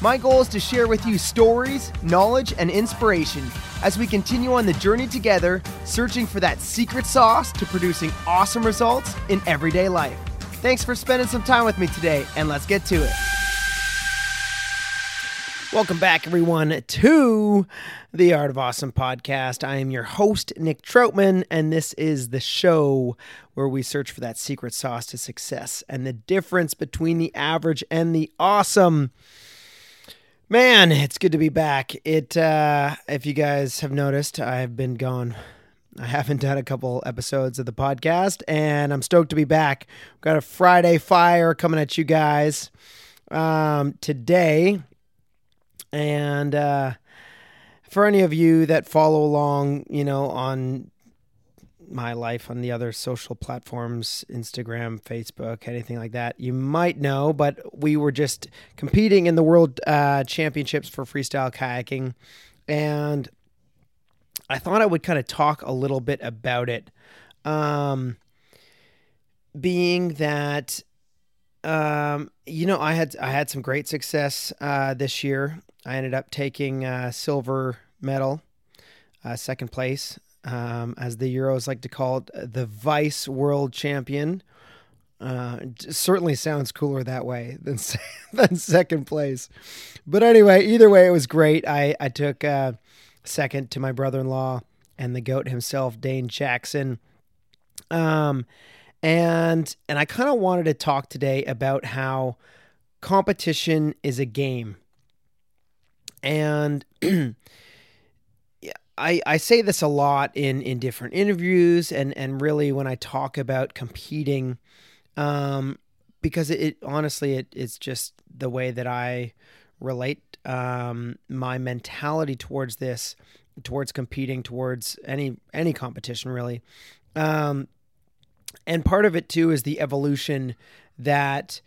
My goal is to share with you stories, knowledge, and inspiration as we continue on the journey together, searching for that secret sauce to producing awesome results in everyday life. Thanks for spending some time with me today, and let's get to it. Welcome back, everyone, to the Art of Awesome podcast. I am your host, Nick Troutman, and this is the show where we search for that secret sauce to success and the difference between the average and the awesome. Man, it's good to be back. It, uh, if you guys have noticed, I've been gone. I haven't done a couple episodes of the podcast, and I'm stoked to be back. We've got a Friday fire coming at you guys um, today. And uh, for any of you that follow along, you know, on my life on the other social platforms, Instagram, Facebook, anything like that, you might know, but we were just competing in the world uh, championships for freestyle kayaking. And I thought I would kind of talk a little bit about it. Um, being that um, you know, I had I had some great success uh, this year. I ended up taking a silver medal, uh, second place, um, as the Euros like to call it, the Vice World Champion. Uh, certainly sounds cooler that way than than second place. But anyway, either way, it was great. I I took uh, second to my brother-in-law and the goat himself, Dane Jackson. Um, and and I kind of wanted to talk today about how competition is a game. And I I say this a lot in in different interviews and and really when I talk about competing um because it, it honestly it, it's just the way that I relate um my mentality towards this towards competing towards any any competition really. Um and part of it too is the evolution that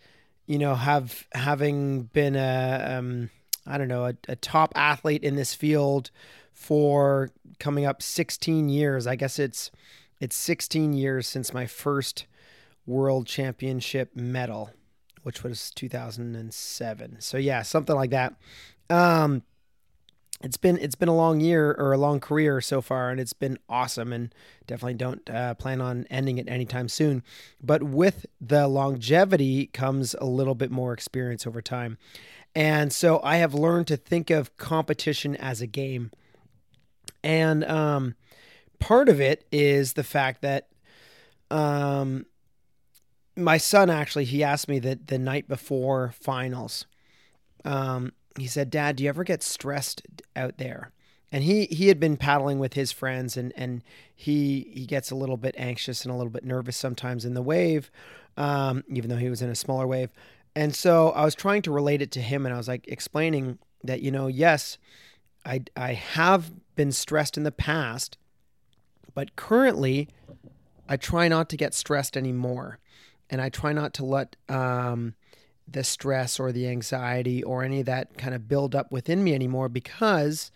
you know have having been a um, I don't know a, a, top athlete in this field for coming up 16 years. I guess it's it's 16 years since my first world championship medal, which was 2007. So yeah, something like that. Um, it's been it's been a long year or a long career so far and it's been awesome and definitely don't uh, plan on ending it anytime soon but with the longevity comes a little bit more experience over time and so i have learned to think of competition as a game and um, part of it is the fact that um, my son actually he asked me that the night before finals um, he said, "Dad, do you ever get stressed out there?" And he he had been paddling with his friends, and and he he gets a little bit anxious and a little bit nervous sometimes in the wave, um, even though he was in a smaller wave. And so I was trying to relate it to him, and I was like explaining that you know, yes, I I have been stressed in the past, but currently, I try not to get stressed anymore, and I try not to let um, the stress or the anxiety or any of that kind of build up within me anymore because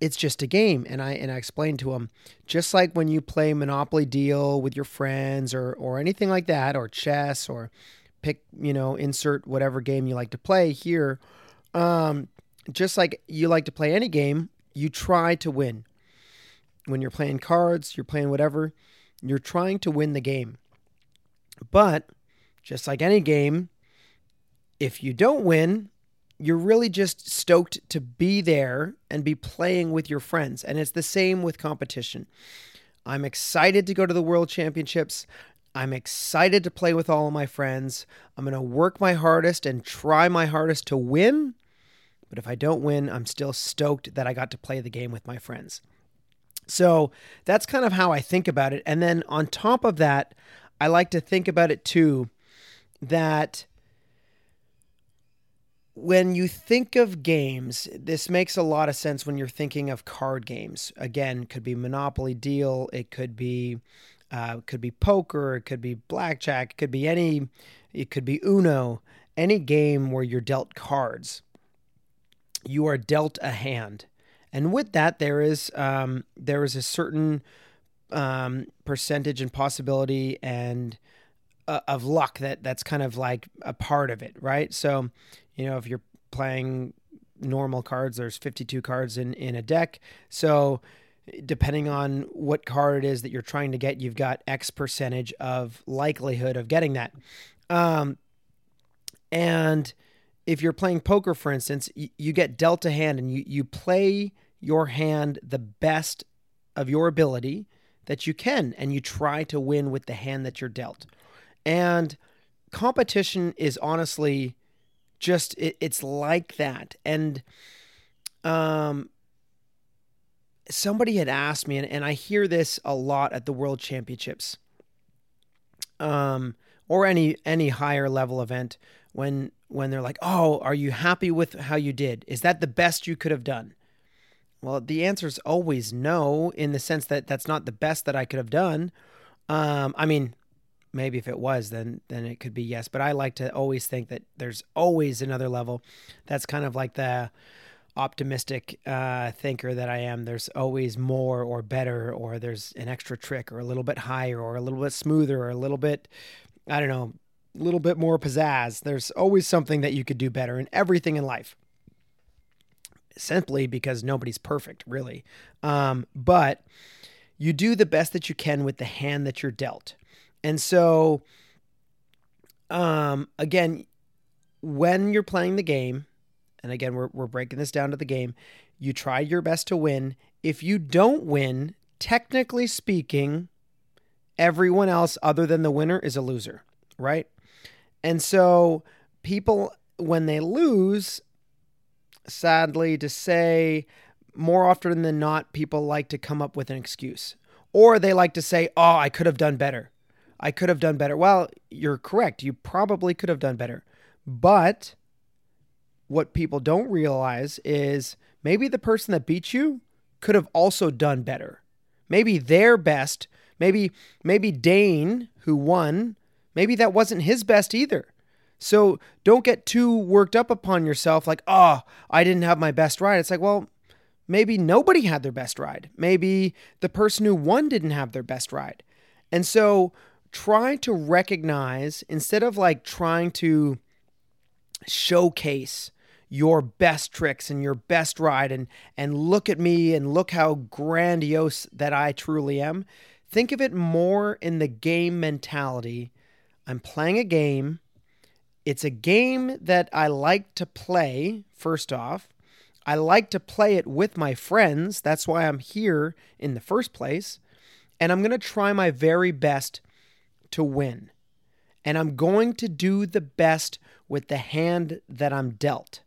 it's just a game. And i and i explained to him just like when you play monopoly deal with your friends or or anything like that or chess or pick you know insert whatever game you like to play here um just like you like to play any game you try to win when you're playing cards you're playing whatever you're trying to win the game but just like any game if you don't win you're really just stoked to be there and be playing with your friends. And it's the same with competition. I'm excited to go to the World Championships. I'm excited to play with all of my friends. I'm going to work my hardest and try my hardest to win. But if I don't win, I'm still stoked that I got to play the game with my friends. So that's kind of how I think about it. And then on top of that, I like to think about it too that when you think of games, this makes a lot of sense when you're thinking of card games. Again, could be Monopoly Deal, it could be uh, could be poker, it could be blackjack, it could be any, it could be Uno, any game where you're dealt cards. You are dealt a hand, and with that, there is um, there is a certain um, percentage and possibility and uh, of luck that that's kind of like a part of it, right? So you know, if you're playing normal cards, there's 52 cards in, in a deck. So depending on what card it is that you're trying to get, you've got X percentage of likelihood of getting that. Um, and if you're playing poker, for instance, you, you get dealt a hand and you, you play your hand the best of your ability that you can, and you try to win with the hand that you're dealt. And competition is honestly just it, it's like that and um somebody had asked me and, and i hear this a lot at the world championships um or any any higher level event when when they're like oh are you happy with how you did? Is that the best you could have done? Well the answer is always no in the sense that that's not the best that i could have done. Um i mean maybe if it was then then it could be yes but i like to always think that there's always another level. That's kind of like the optimistic uh, thinker that i am. There's always more or better or there's an extra trick or a little bit higher or a little bit smoother or a little bit i don't know little bit more pizzazz there's always something that you could do better in everything in life simply because nobody's perfect really um, but you do the best that you can with the hand that you're dealt and so, um, again, when you're playing the game, and again, we're, we're breaking this down to the game, you try your best to win. If you don't win, technically speaking, everyone else other than the winner is a loser, right? And so, people, when they lose, sadly to say, more often than not, people like to come up with an excuse. Or they like to say, oh, I could have done better. I could have done better. Well, you're correct. You probably could have done better. But what people don't realize is maybe the person that beat you could have also done better. Maybe their best, maybe maybe Dane who won, maybe that wasn't his best either. So don't get too worked up upon yourself like, "Oh, I didn't have my best ride." It's like, well, maybe nobody had their best ride. Maybe the person who won didn't have their best ride. And so try to recognize instead of like trying to showcase your best tricks and your best ride and and look at me and look how grandiose that I truly am think of it more in the game mentality I'm playing a game it's a game that I like to play first off I like to play it with my friends that's why I'm here in the first place and I'm going to try my very best to win. And I'm going to do the best with the hand that I'm dealt.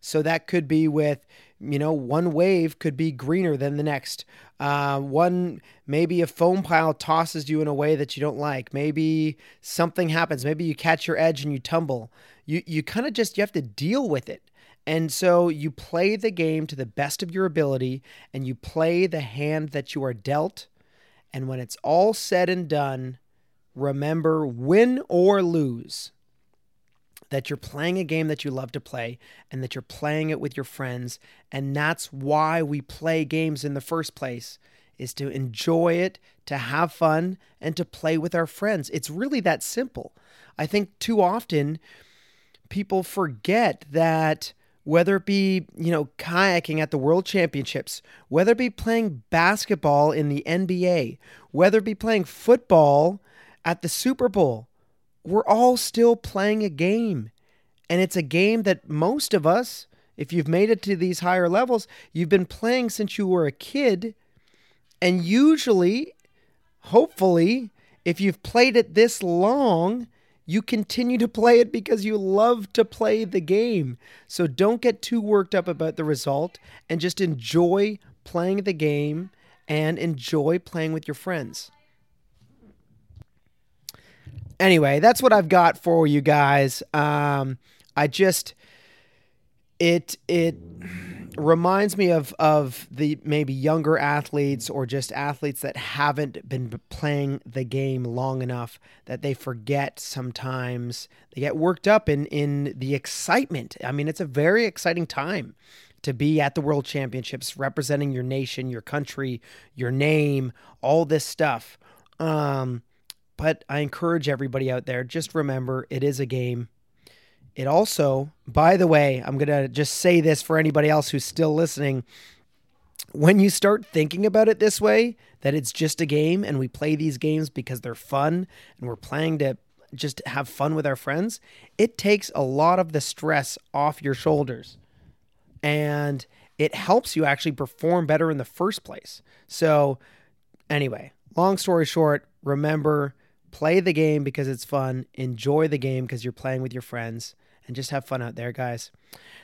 So that could be with, you know, one wave could be greener than the next. Uh, one, maybe a foam pile tosses you in a way that you don't like. Maybe something happens. Maybe you catch your edge and you tumble. You, you kind of just, you have to deal with it. And so you play the game to the best of your ability and you play the hand that you are dealt. And when it's all said and done, remember win or lose, that you're playing a game that you love to play and that you're playing it with your friends. And that's why we play games in the first place is to enjoy it to have fun and to play with our friends. It's really that simple. I think too often people forget that whether it be you know kayaking at the world championships whether it be playing basketball in the nba whether it be playing football at the super bowl we're all still playing a game. And it's a game that most of us, if you've made it to these higher levels, you've been playing since you were a kid. And usually, hopefully, if you've played it this long, you continue to play it because you love to play the game. So don't get too worked up about the result and just enjoy playing the game and enjoy playing with your friends anyway, that's what I've got for you guys. Um, I just it it reminds me of of the maybe younger athletes or just athletes that haven't been playing the game long enough that they forget sometimes they get worked up in in the excitement i mean it's a very exciting time to be at the world championships representing your nation your country your name all this stuff um but I encourage everybody out there just remember it is a game. It also, by the way, I'm going to just say this for anybody else who's still listening. When you start thinking about it this way, that it's just a game and we play these games because they're fun and we're playing to just have fun with our friends, it takes a lot of the stress off your shoulders. And it helps you actually perform better in the first place. So, anyway, long story short, remember play the game because it's fun, enjoy the game because you're playing with your friends, and just have fun out there, guys.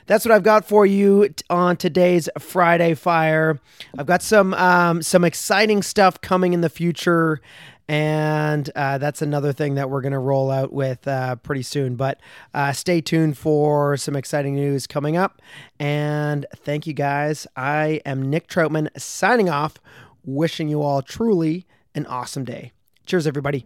That's what I've got for you on today's Friday Fire. I've got some um, some exciting stuff coming in the future, and uh, that's another thing that we're going to roll out with uh, pretty soon. But uh, stay tuned for some exciting news coming up. And thank you guys. I am Nick Troutman signing off, wishing you all truly an awesome day. Cheers, everybody.